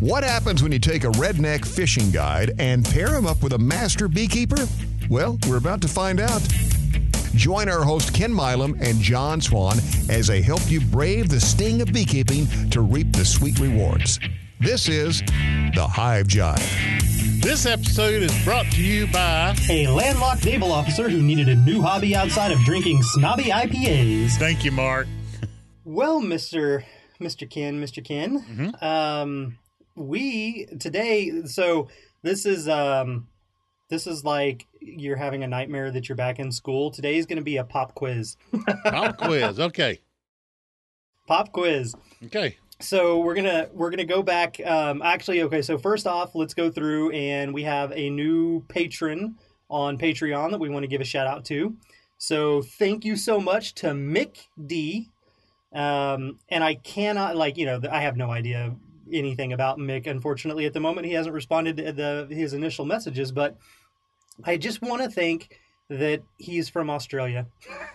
What happens when you take a redneck fishing guide and pair him up with a master beekeeper? Well, we're about to find out. Join our host Ken Milam and John Swan as they help you brave the sting of beekeeping to reap the sweet rewards. This is the Hive Jive. This episode is brought to you by A landlocked naval officer who needed a new hobby outside of drinking snobby IPAs. Thank you, Mark. Well, Mister Mister Ken, Mister Ken, um, we today. So this is um, this is like you're having a nightmare that you're back in school. Today is going to be a pop quiz. Pop quiz. Okay. pop quiz. Okay. So we're gonna we're gonna go back. Um, actually, okay. So first off, let's go through, and we have a new patron on Patreon that we want to give a shout out to. So thank you so much to Mick D. Um, and I cannot like you know I have no idea anything about Mick. Unfortunately, at the moment, he hasn't responded to the his initial messages. But I just want to think that he's from Australia.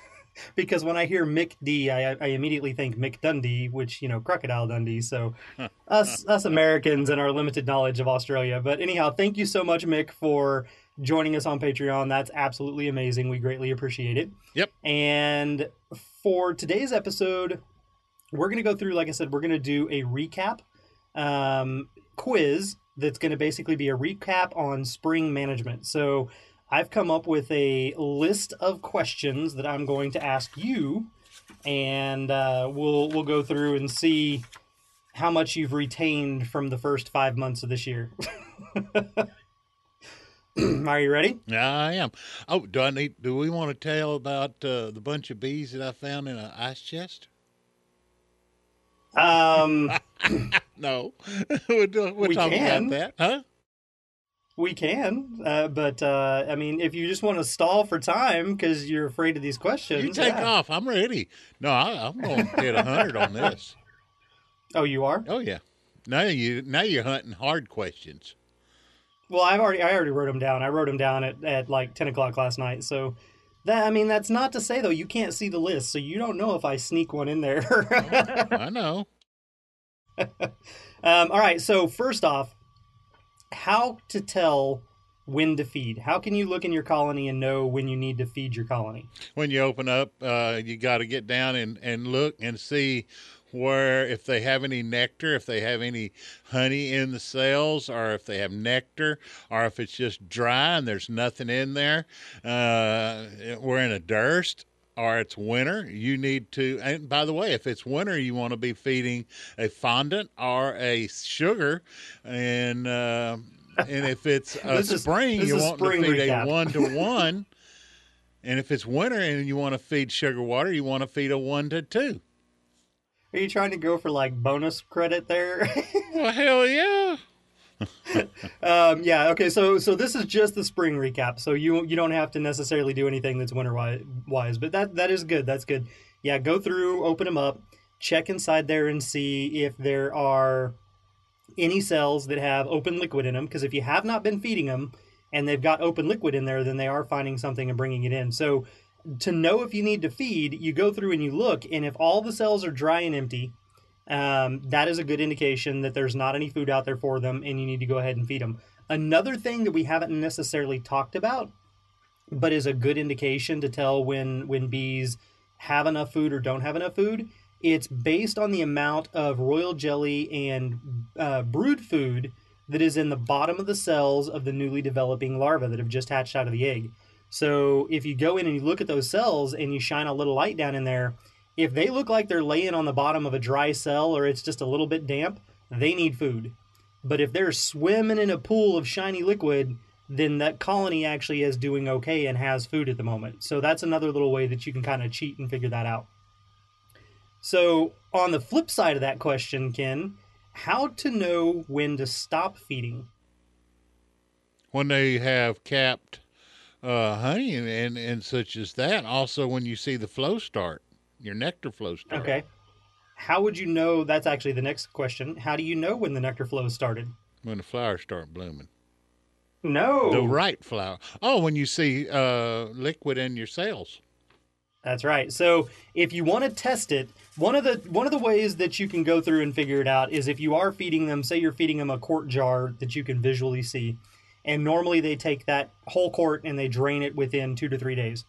because when I hear Mick D, I, I immediately think Mick Dundee, which you know Crocodile Dundee. So us us Americans and our limited knowledge of Australia. But anyhow, thank you so much, Mick, for joining us on Patreon. That's absolutely amazing. We greatly appreciate it. Yep. And for today's episode, we're going to go through, like I said, we're going to do a recap um, quiz that's going to basically be a recap on spring management. So I've come up with a list of questions that I'm going to ask you, and uh, we'll we'll go through and see how much you've retained from the first five months of this year. Are you ready? Yeah, I am. Oh, do I need? Do we want to tell about uh, the bunch of bees that I found in an ice chest? Um, No, we're, we're We talking can. about that, huh? we can, uh, but uh, I mean, if you just want to stall for time because you're afraid of these questions, You take yeah. off. I'm ready. No, I, I'm going to hit a hundred on this. Oh, you are. Oh yeah. Now you now you're hunting hard questions. Well, I've already I already wrote them down. I wrote them down at, at like ten o'clock last night. So that I mean, that's not to say though you can't see the list, so you don't know if I sneak one in there. I know. um, all right. So first off, how to tell when to feed? How can you look in your colony and know when you need to feed your colony? when you open up, uh, you got to get down and, and look and see where if they have any nectar, if they have any honey in the cells, or if they have nectar, or if it's just dry and there's nothing in there. Uh, we're in a dearth. Or it's winter, you need to. And by the way, if it's winter, you want to be feeding a fondant or a sugar, and uh, and if it's a This is- spring, you want spring to feed recap. a one to one. And if it's winter and you want to feed sugar water, you want to feed a one to two. Are you trying to go for like bonus credit there? Well, hell yeah. Um, yeah. Okay. So so this is just the spring recap. So you you don't have to necessarily do anything that's winter wi- wise, but that that is good. That's good. Yeah. Go through, open them up, check inside there, and see if there are any cells that have open liquid in them. Because if you have not been feeding them and they've got open liquid in there, then they are finding something and bringing it in. So to know if you need to feed, you go through and you look, and if all the cells are dry and empty, um, that is a good indication that there's not any food out there for them and you need to go ahead and feed them. Another thing that we haven't necessarily talked about, but is a good indication to tell when when bees have enough food or don't have enough food, it's based on the amount of royal jelly and uh, brood food that is in the bottom of the cells of the newly developing larvae that have just hatched out of the egg. So if you go in and you look at those cells and you shine a little light down in there, if they look like they're laying on the bottom of a dry cell or it's just a little bit damp, they need food. But if they're swimming in a pool of shiny liquid, then that colony actually is doing okay and has food at the moment. So that's another little way that you can kind of cheat and figure that out. So, on the flip side of that question, Ken, how to know when to stop feeding? When they have capped uh, honey and, and, and such as that. Also, when you see the flow start, your nectar flow start. Okay. How would you know? That's actually the next question. How do you know when the nectar flow started? When the flowers start blooming. No. The right flower. Oh, when you see uh, liquid in your cells. That's right. So if you want to test it, one of the one of the ways that you can go through and figure it out is if you are feeding them, say you're feeding them a quart jar that you can visually see, and normally they take that whole quart and they drain it within two to three days.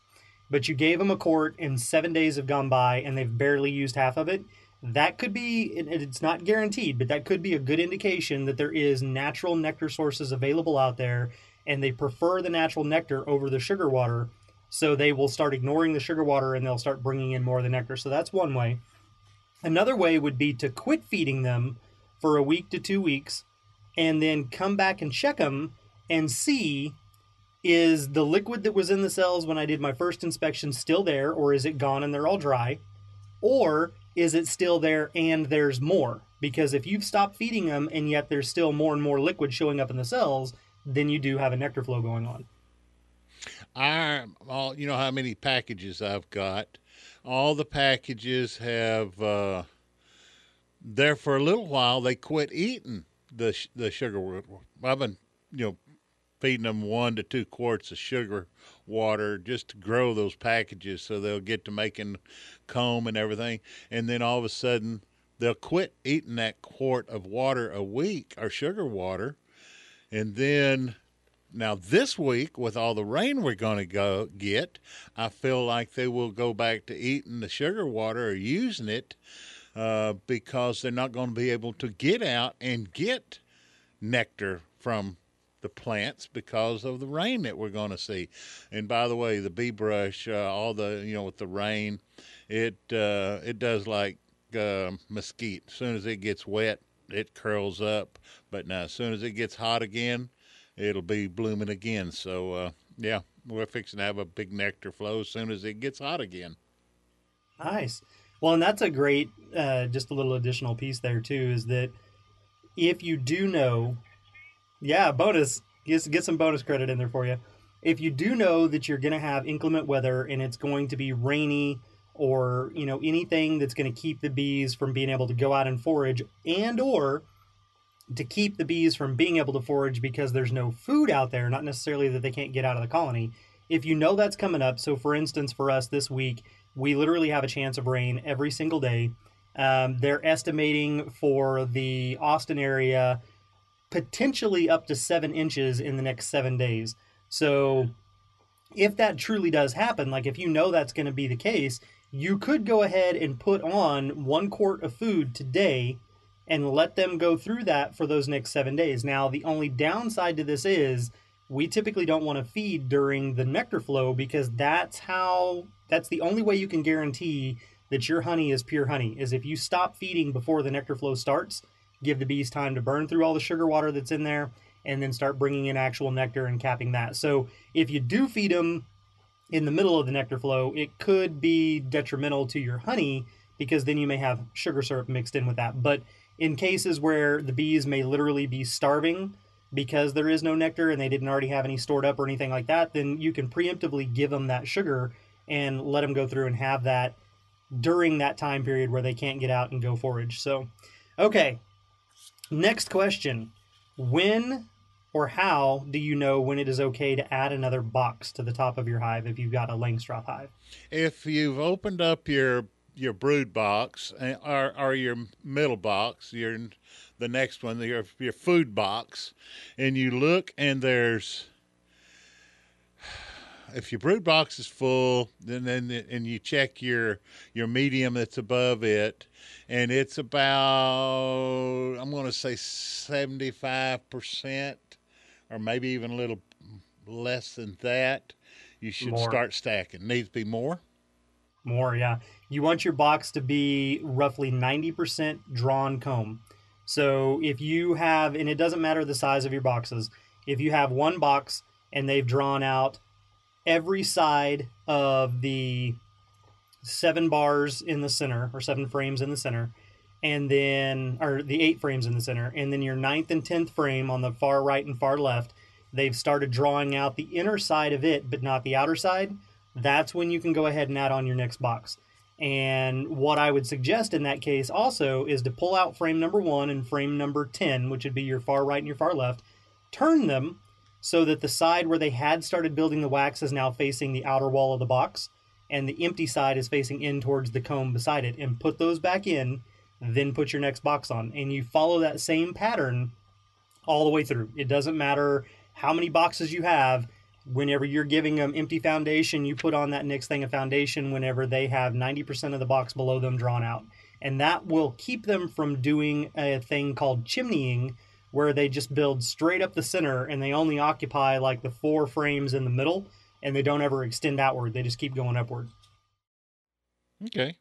But you gave them a quart and seven days have gone by and they've barely used half of it. That could be, it's not guaranteed, but that could be a good indication that there is natural nectar sources available out there and they prefer the natural nectar over the sugar water so they will start ignoring the sugar water and they'll start bringing in more of the nectar. So that's one way. Another way would be to quit feeding them for a week to two weeks and then come back and check them and C, is the liquid that was in the cells when I did my first inspection still there or is it gone and they're all dry? Or is it still there and there's more? Because if you've stopped feeding them and yet there's still more and more liquid showing up in the cells, then you do have a nectar flow going on. I all you know how many packages I've got. All the packages have uh, there for a little while. They quit eating the the sugar. I've been you know feeding them one to two quarts of sugar water just to grow those packages so they'll get to making comb and everything. And then all of a sudden they'll quit eating that quart of water a week or sugar water, and then now, this week, with all the rain we're going to go get, I feel like they will go back to eating the sugar water or using it uh, because they're not going to be able to get out and get nectar from the plants because of the rain that we're going to see. And by the way, the bee brush, uh, all the you know with the rain, it uh, it does like uh, mesquite. As soon as it gets wet, it curls up. But now, as soon as it gets hot again, it'll be blooming again. So uh, yeah, we're fixing to have a big nectar flow as soon as it gets hot again. Nice. Well, and that's a great, uh, just a little additional piece there too, is that if you do know, yeah, bonus, get, get some bonus credit in there for you. If you do know that you're going to have inclement weather and it's going to be rainy or, you know, anything that's going to keep the bees from being able to go out and forage and or to keep the bees from being able to forage because there's no food out there, not necessarily that they can't get out of the colony. If you know that's coming up, so for instance, for us this week, we literally have a chance of rain every single day. Um, they're estimating for the Austin area potentially up to seven inches in the next seven days. So, if that truly does happen, like if you know that's going to be the case, you could go ahead and put on one quart of food today and let them go through that for those next seven days. Now, the only downside to this is we typically don't want to feed during the nectar flow because that's how that's the only way you can guarantee that your honey is pure honey is if you stop feeding before the nectar flow starts give the bees time to burn through all the sugar water that's in there and then start bringing in actual nectar and capping that so if you do feed them in the middle of the nectar flow it could be detrimental to your honey because then you may have sugar syrup mixed in with that but in cases where the bees may literally be starving because there is no nectar and they didn't already have any stored up or anything like that, then you can preemptively give them that sugar and let them go through and have that during that time period where they can't get out and go forage. So, okay. Next question. When or how do you know when it is okay to add another box to the top of your hive if you've got a Langstroth hive? If you've opened up your your brood box eh, or, or your middle box, your the next one, your your food box, and you look and there's if your brood box is full, then then and you check your your medium that's above it, and it's about I'm going to say seventy five percent, or maybe even a little less than that. You should more. start stacking. Needs to be more. More, yeah you want your box to be roughly 90% drawn comb. So if you have, and it doesn't matter the size of your boxes, if you have one box and they've drawn out every side of the seven bars in the center or seven frames in the center, and then, or the eight frames in the center, and then your ninth and tenth frame on the far right and far left, they've started drawing out the inner side of it, but not the outer side. That's when you can go ahead and add on your next box. And what I would suggest in that case also is to pull out frame number one and frame number 10, which would be your far right and your far left, turn them so that the side where they had started building the wax is now facing the outer wall of the box. and the empty side is facing in towards the comb beside it, and put those back in, then put your next box on. And you follow that same pattern all the way through. It doesn't matter how many boxes you have. Whenever you're giving them empty foundation, you put on that next thing of foundation whenever they have 90% of the box below them drawn out. And that will keep them from doing a thing called chimneying, where they just build straight up the center and they only occupy like the four frames in the middle and they don't ever extend outward. They just keep going upward. Okay.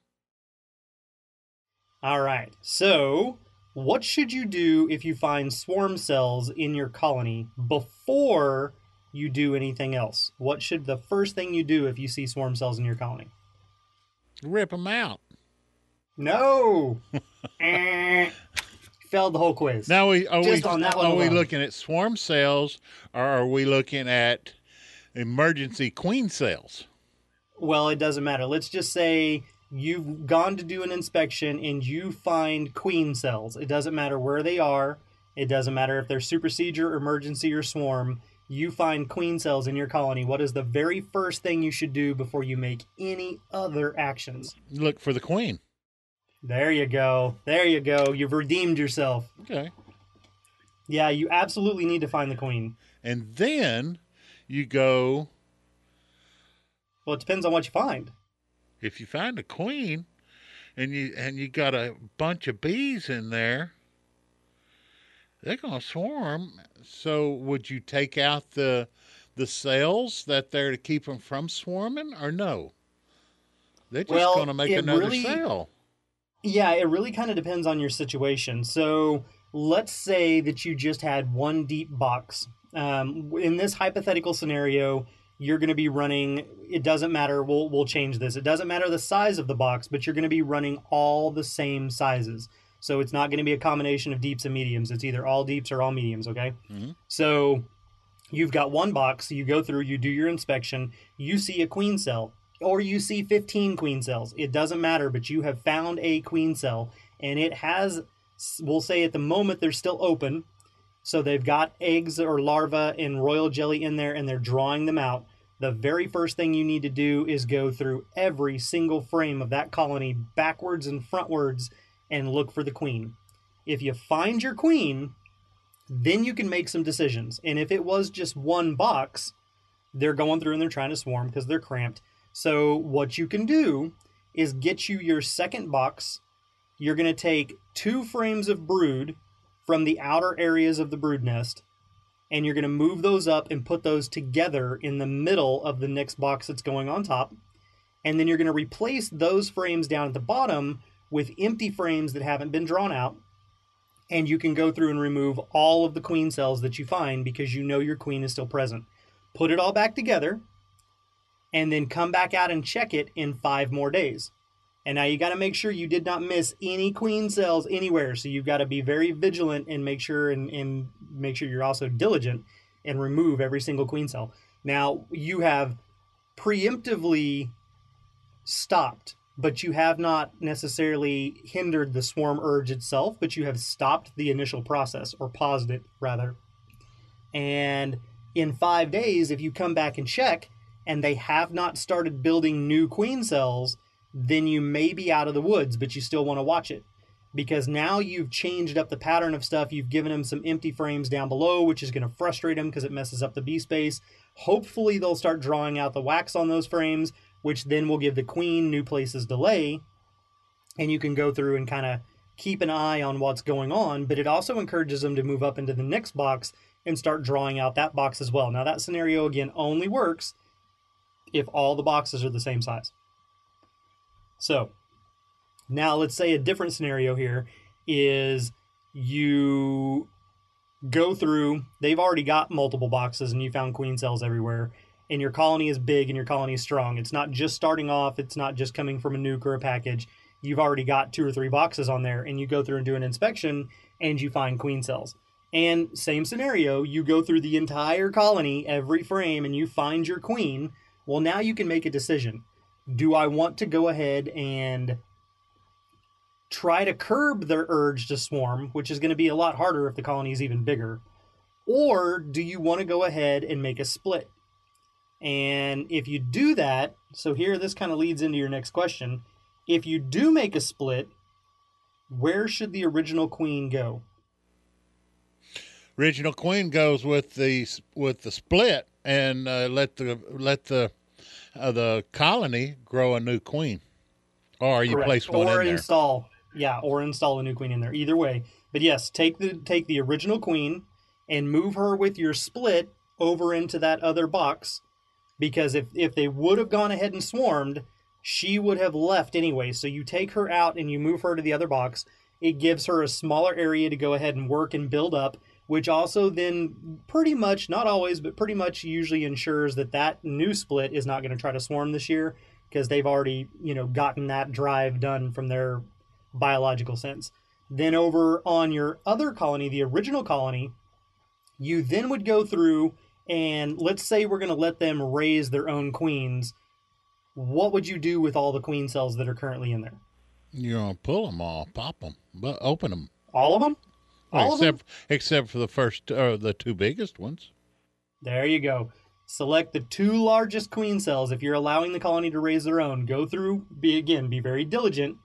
All right. So, what should you do if you find swarm cells in your colony before you do anything else? What should the first thing you do if you see swarm cells in your colony? Rip them out. No. Eh. Failed the whole quiz. Now we are Just we on that one are we looking at swarm cells or are we looking at emergency queen cells? Well, it doesn't matter. Let's just say you've gone to do an inspection and you find queen cells. It doesn't matter where they are. It doesn't matter if they're supersedure, emergency, or swarm. You find queen cells in your colony. What is the very first thing you should do before you make any other actions? Look for the queen. There you go. There you go. You've redeemed yourself. Okay. Yeah, you absolutely need to find the queen. And then you go Well, it depends on what you find. if you find a queen and you and you got a bunch of bees in there, they're gonna swarm. So would you take out the the cells that they're to keep them from swarming, or no? They're just Well, gonna make another really- cell. Yeah, it really kind of depends on your situation. So let's say that you just had one deep box. Um, in this hypothetical scenario, you're going to be running. It doesn't matter. We'll we'll change this. It doesn't matter the size of the box, but you're going to be running all the same sizes. So it's not going to be a combination of deeps and mediums. It's either all deeps or all mediums. Okay. Mhm. So you've got one box. You go through. You do your inspection. You see a queen cell or you see 15 queen cells. It doesn't matter, but you have found a queen cell and it has, we'll say at the moment they're still open. So they've got eggs or larvae and royal jelly in there and they're drawing them out. The very first thing you need to do is go through every single frame of that colony backwards and frontwards and look for the queen. If you find your queen, then you can make some decisions. And if it was just one box, they're going through and they're trying to swarm because they're cramped. So what you can do is get you your second box. You're going to take two frames of brood from the outer areas of the brood nest and you're going to move those up and put those together in the middle of the next box that's going on top. And then you're going to replace those frames down at the bottom with empty frames that haven't been drawn out. And you can go through and remove all of the queen cells that you find because you know your queen is still present. Put it all back together and then come back out and check it in five more days. And now you got to make sure you did not miss any queen cells anywhere. So you've got to be very vigilant and make sure and, and make sure you're also diligent and remove every single queen cell. Now you have preemptively stopped, but you have not necessarily hindered the swarm urge itself, but you have stopped the initial process or paused it rather. And in five days, if you come back and check and they have not started building new queen cells, then you may be out of the woods, but you still want to watch it. Because now you've changed up the pattern of stuff. You've given them some empty frames down below, which is going to frustrate them because it messes up the bee space. Hopefully, they'll start drawing out the wax on those frames, which then will give the queen new places to lay. And you can go through and kind of keep an eye on what's going on. But it also encourages them to move up into the next box and start drawing out that box as well. Now, that scenario again only works if all the boxes are the same size. So, now let's say a different scenario here is you go through, they've already got multiple boxes and you found queen cells everywhere, and your colony is big and your colony is strong. It's not just starting off, it's not just coming from a nuc or a package. You've already got two or three boxes on there, and you go through and do an inspection and you find queen cells. And same scenario, you go through the entire colony, every frame, and you find your queen. Well, now you can make a decision. Do I want to go ahead and try to curb their urge to swarm, which is going to be a lot harder if the colony is even bigger? Or do you want to go ahead and make a split? And if you do that, so here this kind of leads into your next question. If you do make a split, where should the original queen go? Original queen goes with the with the split and uh, let the let the uh, the colony grow a new queen, or you Correct. place one or in there. install, yeah, or install a new queen in there. Either way, but yes, take the take the original queen and move her with your split over into that other box, because if if they would have gone ahead and swarmed, she would have left anyway. So you take her out and you move her to the other box. It gives her a smaller area to go ahead and work and build up, which also then pretty much, not always, but pretty much usually ensures that that new split is not going to try to swarm this year because they've already, you know, gotten that drive done from their biological sense. Then over on your other colony, the original colony, you then would go through and let's say we're going to let them raise their own queens. What would you do with all the queen cells that are currently in there? You're gonna pull them all, pop them, but open them. All of them? All except except for the first, uh, the two biggest ones. There you go. Select the two largest queen cells if you're allowing the colony to raise their own. Go through, be again, be very diligent.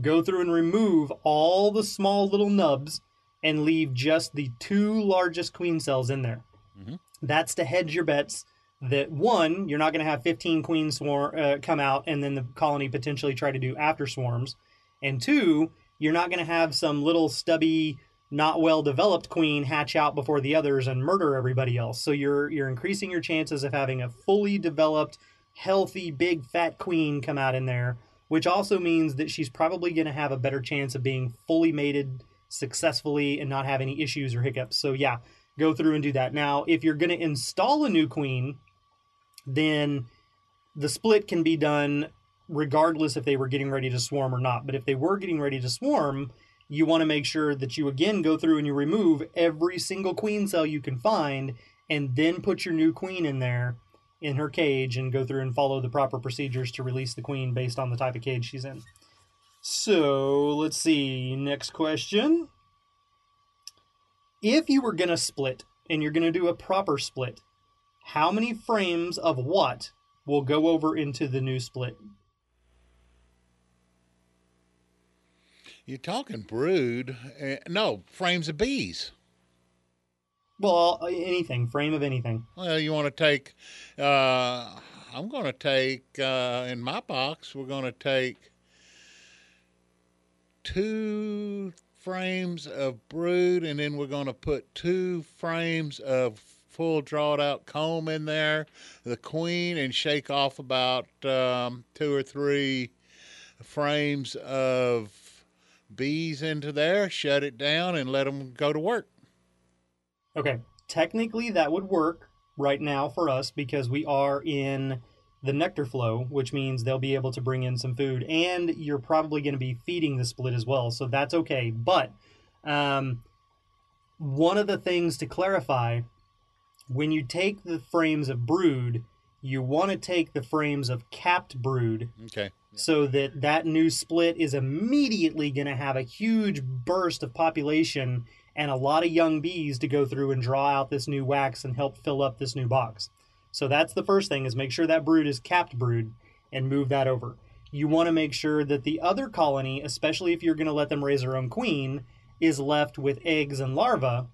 Go through and remove all the small little nubs and leave just the two largest queen cells in there. Mhm. That's to hedge your bets that one, you're not going to have 15 queen swarm uh, come out and then the colony potentially try to do after swarms, and two, you're not going to have some little stubby not well developed queen hatch out before the others and murder everybody else. So you're you're increasing your chances of having a fully developed, healthy, big fat queen come out in there, which also means that she's probably going to have a better chance of being fully mated successfully and not have any issues or hiccups. So yeah, go through and do that. Now, if you're going to install a new queen, then the split can be done regardless if they were getting ready to swarm or not. But if they were getting ready to swarm, you want to make sure that you again go through and you remove every single queen cell you can find and then put your new queen in there in her cage and go through and follow the proper procedures to release the queen based on the type of cage she's in. So, let's see. Next question. If you were going to split and you're going to do a proper split, how many frames of what will go over into the new split? You're talking brood. Uh, no, frames of bees. Well, anything, frame of anything. Well, you want to take, uh, I'm going to take, uh, in my box, we're going to take two frames of brood, and then we're going to put two frames of full drawed out comb in there, the queen, and shake off about um, two or three frames of bees into there, shut it down, and let them go to work. Okay, technically that would work right now for us because we are in the nectar flow, which means they'll be able to bring in some food, and you're probably going to be feeding the split as well, so that's okay. But um, one of the things to clarify when you take the frames of brood, you want to take the frames of capped brood Okay. So that that new split is immediately going to have a huge burst of population and a lot of young bees to go through and draw out this new wax and help fill up this new box. So that's the first thing is make sure that brood is capped brood and move that over. You want to make sure that the other colony, especially if you're going to let them raise their own queen, is left with eggs and larvae,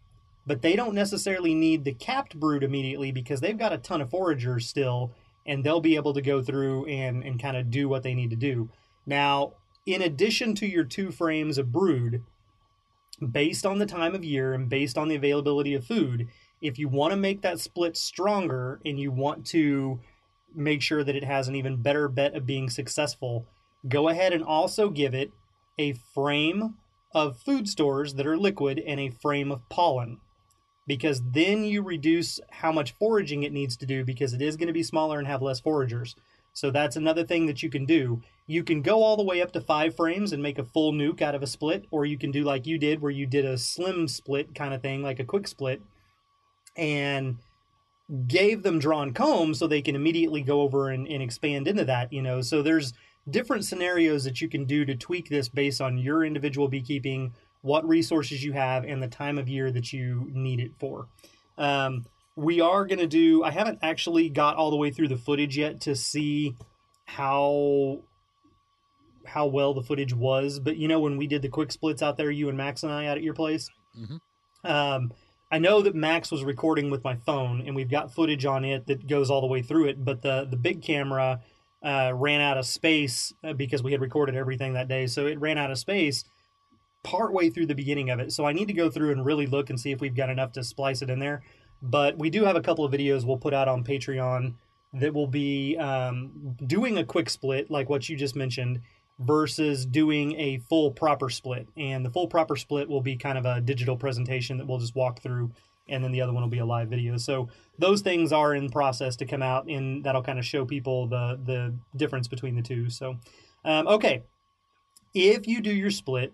but they don't necessarily need the capped brood immediately because they've got a ton of foragers still and they'll be able to go through and, and kind of do what they need to do. Now, in addition to your two frames of brood, based on the time of year and based on the availability of food, if you want to make that split stronger and you want to make sure that it has an even better bet of being successful, go ahead and also give it a frame of food stores that are liquid and a frame of pollen. Because then you reduce how much foraging it needs to do because it is going to be smaller and have less foragers. So that's another thing that you can do. You can go all the way up to five frames and make a full nuc out of a split, or you can do like you did, where you did a slim split kind of thing, like a quick split, and gave them drawn comb so they can immediately go over and, and expand into that, you know. So there's different scenarios that you can do to tweak this based on your individual beekeeping, what resources you have, and the time of year that you need it for. Um, we are going to do. I haven't actually got all the way through the footage yet to see how how well the footage was. But you know, when we did the quick splits out there, you and Max and I out at your place, Mhm. um, I know that Max was recording with my phone, and we've got footage on it that goes all the way through it. But the the big camera uh, ran out of space uh, because we had recorded everything that day, so it ran out of space partway through the beginning of it. So I need to go through and really look and see if we've got enough to splice it in there. But we do have a couple of videos we'll put out on Patreon that will be um, doing a quick split, like what you just mentioned, versus doing a full proper split. And the full proper split will be kind of a digital presentation that we'll just walk through, and then the other one will be a live video. So those things are in process to come out, and that'll kind of show people the the difference between the two. So, um, okay, if you do your split,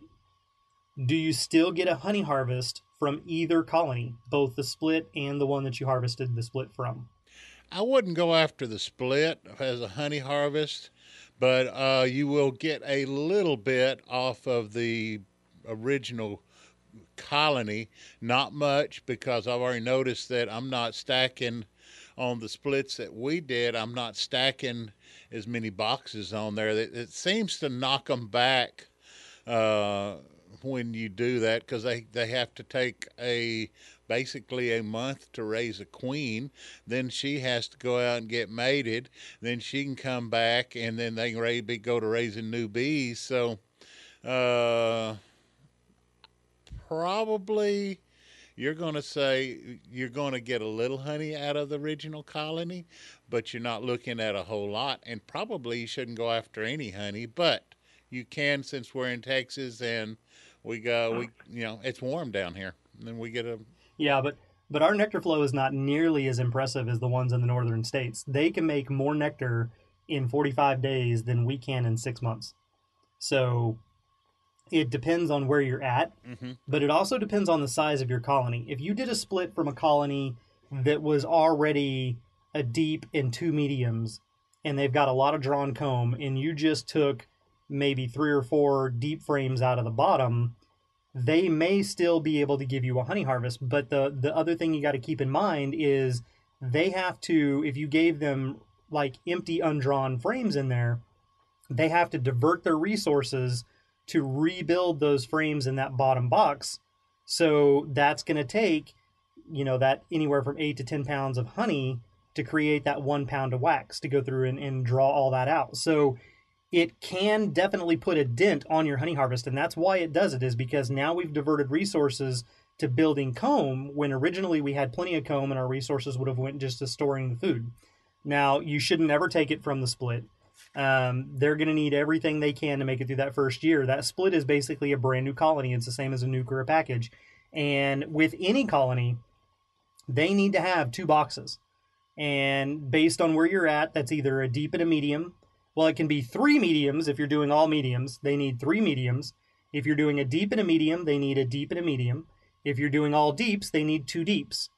do you still get a honey harvest from either colony, both the split and the one that you harvested the split from? I wouldn't go after the split as a honey harvest, but uh, you will get a little bit off of the original colony. Not much because I've already noticed that I'm not stacking on the splits that we did. I'm not stacking as many boxes on there. It, seems to knock them back uh, when you do that because they, they have to take a basically a month to raise a queen. Then she has to go out and get mated. Then she can come back, and then they can go to raising new bees. So, uh, probably you're going to say you're going to get a little honey out of the original colony, but you're not looking at a whole lot. And probably you shouldn't go after any honey, but you can since we're in Texas and we go, we you know it's warm down here. And then we get a Yeah, but but our nectar flow is not nearly as impressive as the ones in the northern states. They can make more nectar in 45 days than we can in 6 months. So it depends on where you're at, Mhm. but it also depends on the size of your colony. If you did a split from a colony that was already a deep and two mediums and they've got a lot of drawn comb and you just took maybe 3 or 4 deep frames out of the bottom, they may still be able to give you a honey harvest. But the the other thing you got to keep in mind is they have to if you gave them like empty undrawn frames in there, they have to divert their resources to rebuild those frames in that bottom box. So that's going to take, you know, that anywhere from eight to 10 pounds of honey to create that one pound of wax to go through and, and draw all that out. So it can definitely put a dent on your honey harvest. And that's why it does it, is because now we've diverted resources to building comb when originally we had plenty of comb and our resources would have went just to storing the food. Now you should never take it from the split. Um, they're going to need everything they can to make it through that first year. That split is basically a brand new colony. It's the same as a nuc or package. And with any colony, they need to have two boxes. And based on where you're at, that's either a deep and a medium. Well, it can be three mediums if you're doing all mediums. They need three mediums. If you're doing a deep and a medium, they need a deep and a medium. If you're doing all deeps, they need two deeps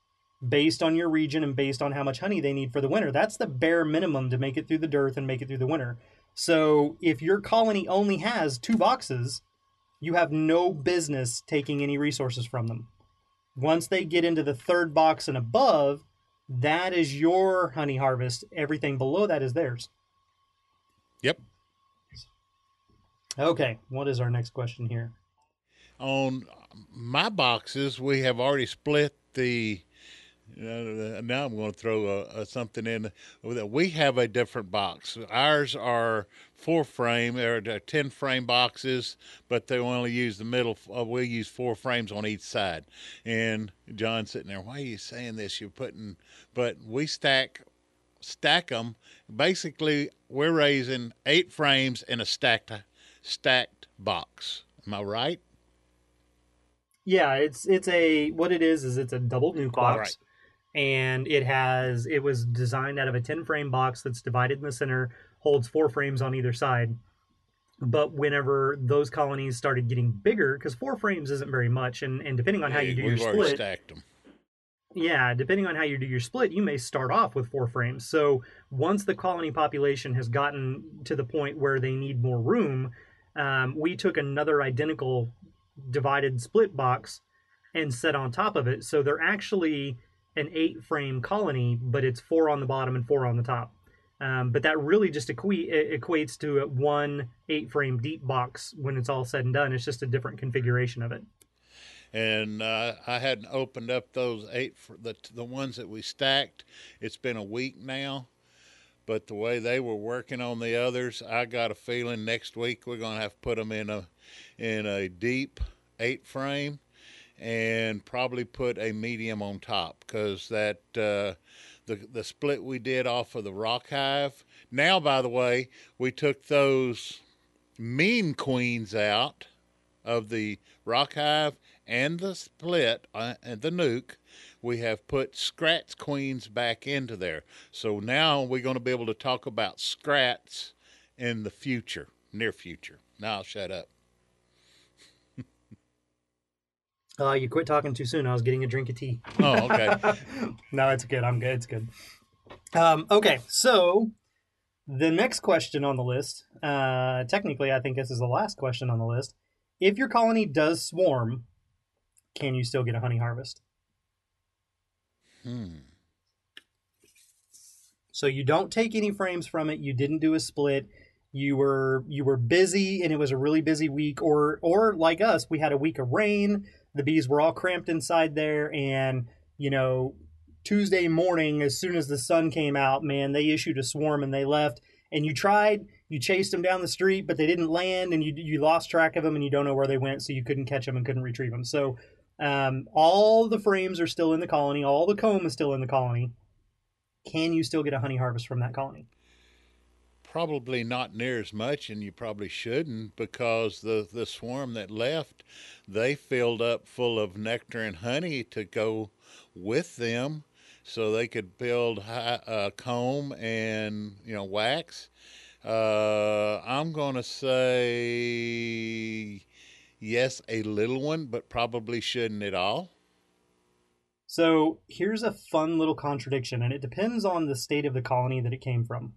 based on your region and based on how much honey they need for the winter. That's the bare minimum to make it through the dearth and make it through the winter. So if your colony only has two boxes, you have no business taking any resources from them. Once they get into the third box and above, that is your honey harvest. Everything below that is theirs. Yep. Okay, what is our next question here? On my boxes, we have already split the. Uh, now I'm going to throw a, a something in. We have a different box. Ours are four frame. They're, they're ten frame boxes, but they only use the middle. Uh, we use four frames on each side. And John's sitting there. Why are you saying this? You're putting, but we stack stack them. Basically, we're raising eight frames in a stacked stacked box. Am I right? Yeah, it's it's a what it is is it's a double nuc box. Right. And it has it was designed out of a 10 frame box that's divided in the center, holds four frames on either side. But whenever those colonies started getting bigger, because four frames isn't very much, and, and depending on how you do We've your already split, stacked them. Yeah, depending on how you do your split, you may start off with four frames. So once the colony population has gotten to the point where they need more room, um, we took another identical divided split box and set on top of it. So they're actually an eight frame colony, but it's four on the bottom and four on the top. Um, but that really just equi- equates to one eight frame deep box when it's all said and done. It's just a different configuration of it. And uh, I hadn't opened up those eight for the the ones that we stacked. It's been a week now, but the way they were working on the others, I got a feeling next week we're gonna have to put them in a in a deep eight frame and probably put a medium on top because that uh, the the split we did off of the rock hive. Now, by the way, we took those mean queens out of the rock hive and the split uh, and the nuc. We have put scratch queens back into there. So now we're going to be able to talk about scrats in the future, near future. Now I'll shut up. Uh, you quit talking too soon. I was getting a drink of tea. Oh, okay. no, it's good. I'm good. It's good. Um, okay, so the next question on the list, uh, technically, I think this is the last question on the list. If your colony does swarm, can you still get a honey harvest? hmm. So you don't take any frames from it. You didn't do a split. You were you were busy, and it was a really busy week. Or or like us, we had a week of rain. The bees were all cramped inside there, and you know Tuesday morning, as soon as the sun came out, man, they issued a swarm and they left. And you tried, you chased them down the street, but they didn't land, and you you lost track of them, and you don't know where they went, so you couldn't catch them and couldn't retrieve them. So um, all the frames are still in the colony, all the comb is still in the colony. Can you still get a honey harvest from that colony? Probably not near as much, and you probably shouldn't because the, the swarm that left, they filled up full of nectar and honey to go with them so they could build high, uh, comb and you know wax. Uh, I'm going to say yes, a little one, but probably shouldn't at all. So here's a fun little contradiction, and it depends on the state of the colony that it came from.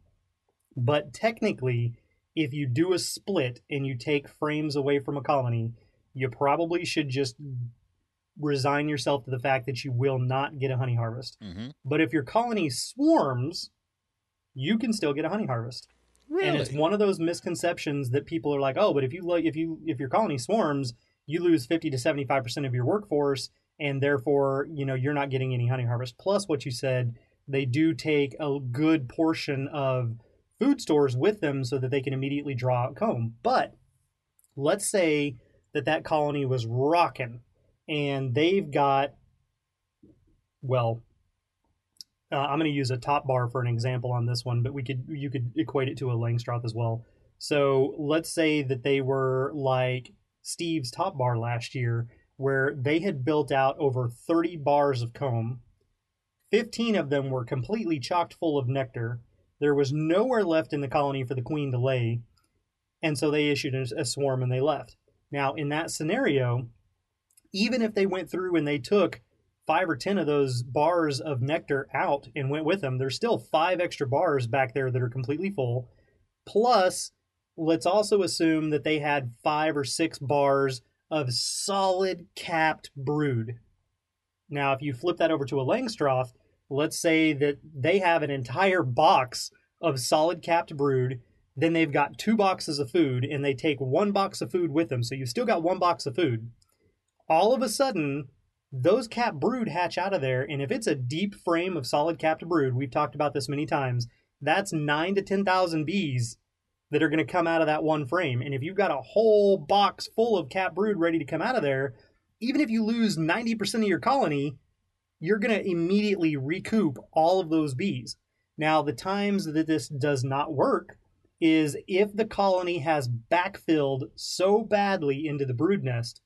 But technically, if you do a split and you take frames away from a colony, you probably should just resign yourself to the fact that you will not get a honey harvest. Mm-hmm. But if your colony swarms, you can still get a honey harvest. Really? And it's one of those misconceptions that people are like, "Oh, but if you like if you if your colony swarms, you lose 50 to 75% of your workforce and therefore, you know, you're not getting any honey harvest." Plus what you said, they do take a good portion of food stores with them so that they can immediately draw out comb. But let's say that that colony was rocking and they've got well uh, I'm going to use a top bar for an example on this one, but we could you could equate it to a Langstroth as well. So let's say that they were like Steve's top bar last year, where they had built out over 30 bars of comb. 15 of them were completely chocked full of nectar. There was nowhere left in the colony for the queen to lay, and so they issued a, a swarm and they left. Now, in that scenario, even if they went through and they took five or ten of those bars of nectar out and went with them, there's still five extra bars back there that are completely full. Plus, let's also assume that they had five or six bars of solid capped brood. Now, if you flip that over to a Langstroth, let's say that they have an entire box of solid capped brood. Then they've got two boxes of food, and they take one box of food with them. So you've still got one box of food. All of a sudden, those capped brood hatch out of there, and if it's a deep frame of solid capped brood, we've talked about this many times, that's nine to ten thousand bees that are going to come out of that one frame. And if you've got a whole box full of capped brood ready to come out of there, even if you lose ninety percent of your colony, you're going to immediately recoup all of those bees. Now, the times that this does not work is if the colony has backfilled so badly into the brood nest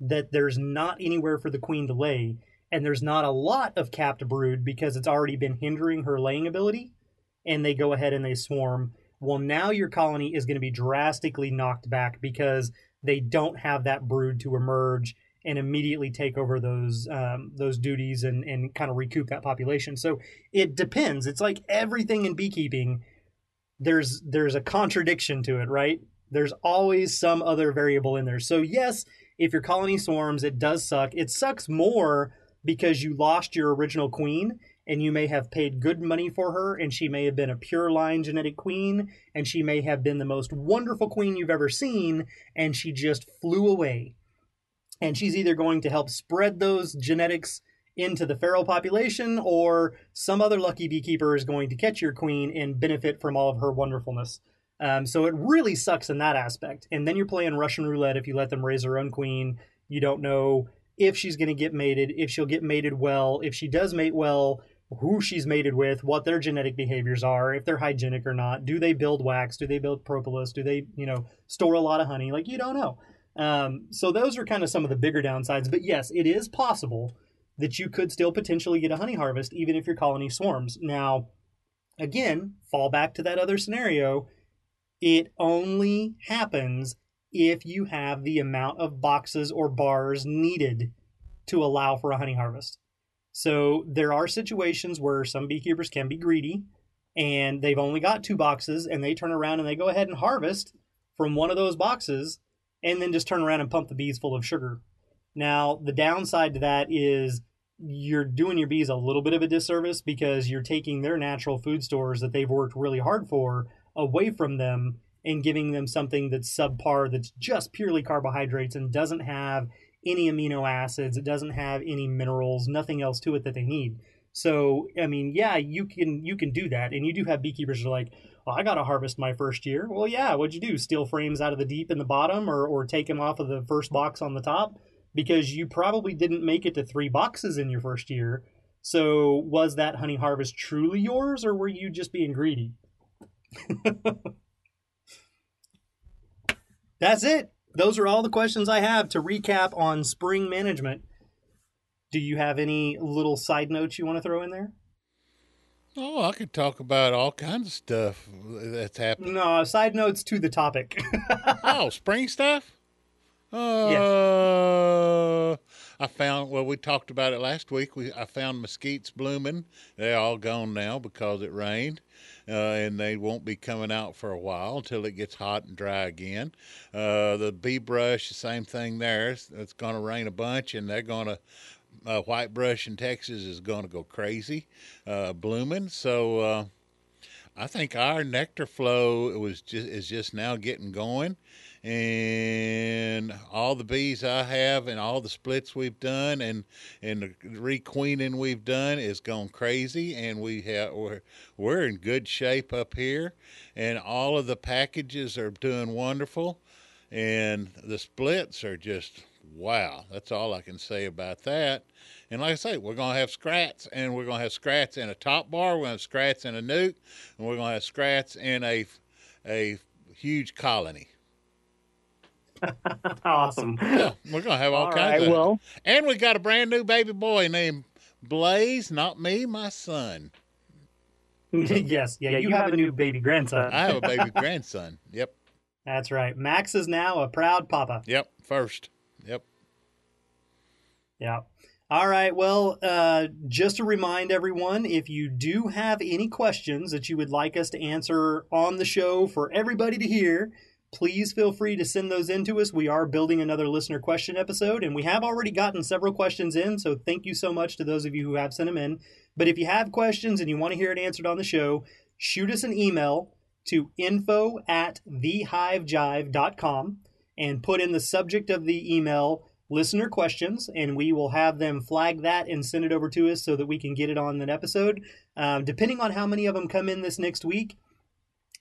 that there's not anywhere for the queen to lay, and there's not a lot of capped brood because it's already been hindering her laying ability, and they go ahead and they swarm. Well, now your colony is going to be drastically knocked back because they don't have that brood to emerge and immediately take over those um, those duties and, and kind of recoup that population. So it depends. It's like everything in beekeeping. There's there's a contradiction to it, right? There's always some other variable in there. So yes, if your colony swarms, it does suck. It sucks more because you lost your original queen and you may have paid good money for her and she may have been a pure line genetic queen and she may have been the most wonderful queen you've ever seen and she just flew away and she's either going to help spread those genetics into the feral population or some other lucky beekeeper is going to catch your queen and benefit from all of her wonderfulness um, so it really sucks in that aspect and then you're playing russian roulette if you let them raise their own queen you don't know if she's going to get mated if she'll get mated well if she does mate well who she's mated with, what their genetic behaviors are, if they're hygienic or not. Do they build wax? Do they build propolis? Do they, you know, store a lot of honey? Like you don't know. Um, so those are kind of some of the bigger downsides. But yes, it is possible that you could still potentially get a honey harvest even if your colony swarms. Now, again, fall back to that other scenario. It only happens if you have the amount of boxes or bars needed to allow for a honey harvest. So there are situations where some beekeepers can be greedy and they've only got two boxes and they turn around and they go ahead and harvest from one of those boxes and then just turn around and pump the bees full of sugar. Now, the downside to that is you're doing your bees a little bit of a disservice because you're taking their natural food stores that they've worked really hard for away from them and giving them something that's subpar that's just purely carbohydrates and doesn't have any amino acids, it doesn't have any minerals, nothing else to it that they need. So, I mean, yeah, you can you can do that, and you do have beekeepers who are like, well, I got to harvest my first year. Well, yeah, what'd you do? Steal frames out of the deep in the bottom, or or take them off of the first box on the top, because you probably didn't make it to three boxes in your first year. So, was that honey harvest truly yours, or were you just being greedy? That's it those are all the questions I have to recap on spring management. Do you have any little side notes you want to throw in there? Oh, I could talk about all kinds of stuff that's happening. No, side notes to the topic. oh, spring stuff? Uh, yes. I found well, we talked about it last week. We I found mesquites blooming. They're all gone now because it rained uh, and they won't be coming out for a while until it gets hot and dry again. Uh, the bee brush, the same thing there. It's, it's going to rain a bunch, and they're going to uh, white brush in Texas is going to go crazy, uh, blooming. So uh, I think our nectar flow was just is just now getting going, and all the bees I have and all the splits we've done and and the requeening we've done is gone crazy and we have we're, we're in good shape up here. And all of the packages are doing wonderful and the splits are just wow that's all I can say about that. And like I say we're gonna have scrats and we're gonna have scrats in a top bar we're gonna have scrats in a nuc and we're gonna have scrats in a a huge colony awesome. Yeah, we're gonna have all, all kinds right, of. Well, and we got a brand new baby boy named Blaze. Not me, my son. yes, yeah, yeah you, you, have, have a new baby grandson. I have a baby grandson. Yep. That's right. Max is now a proud papa. Yep, first. Yep. Yeah. All right. Well, uh, just to remind everyone, if you do have any questions that you would like us to answer on the show for everybody to hear, please feel free to send those in to us. We are building another listener question episode, and we have already gotten several questions in. So thank you so much to those of you who have sent them in. But if you have questions and you want to hear it answered on the show, shoot us an email to info at thehivejive.com and put in the subject of the email listener questions, and we will have them flag that and send it over to us so that we can get it on an episode. Um, depending on how many of them come in this next week,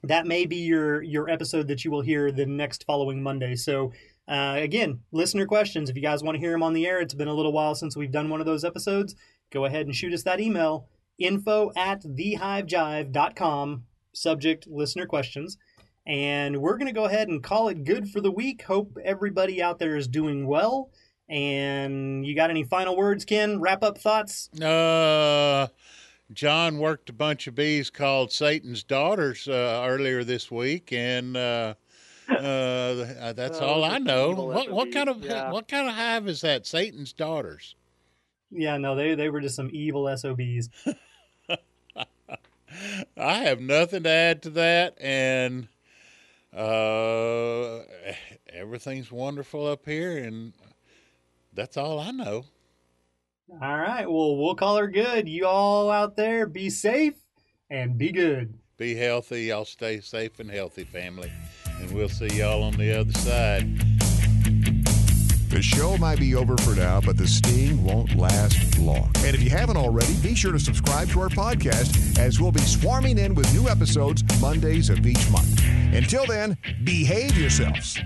that may be your your episode that you will hear the next following Monday. So uh, again, listener questions. If you guys want to hear them on the air, it's been a little while since we've done one of those episodes. Go ahead and shoot us that email info at thehivejive.com subject listener questions and we're going to go ahead and call it good for the week hope everybody out there is doing well and you got any final words ken wrap up thoughts uh John worked a bunch of bees called Satan's Daughters uh, earlier this week, and uh, uh, that's all I know. What, what kind of yeah. what kind of hive is that? Satan's Daughters. Yeah, no, they they were just some evil SOBs. I have nothing to add to that, and uh, everything's wonderful up here, and that's all I know. All right. Well, we'll call her good. You all out there, be safe and be good. Be healthy. Y'all stay safe and healthy, family. And we'll see y'all on the other side. The show might be over for now, but the sting won't last long. And if you haven't already, be sure to subscribe to our podcast as we'll be swarming in with new episodes Mondays of each month. Until then, behave yourselves.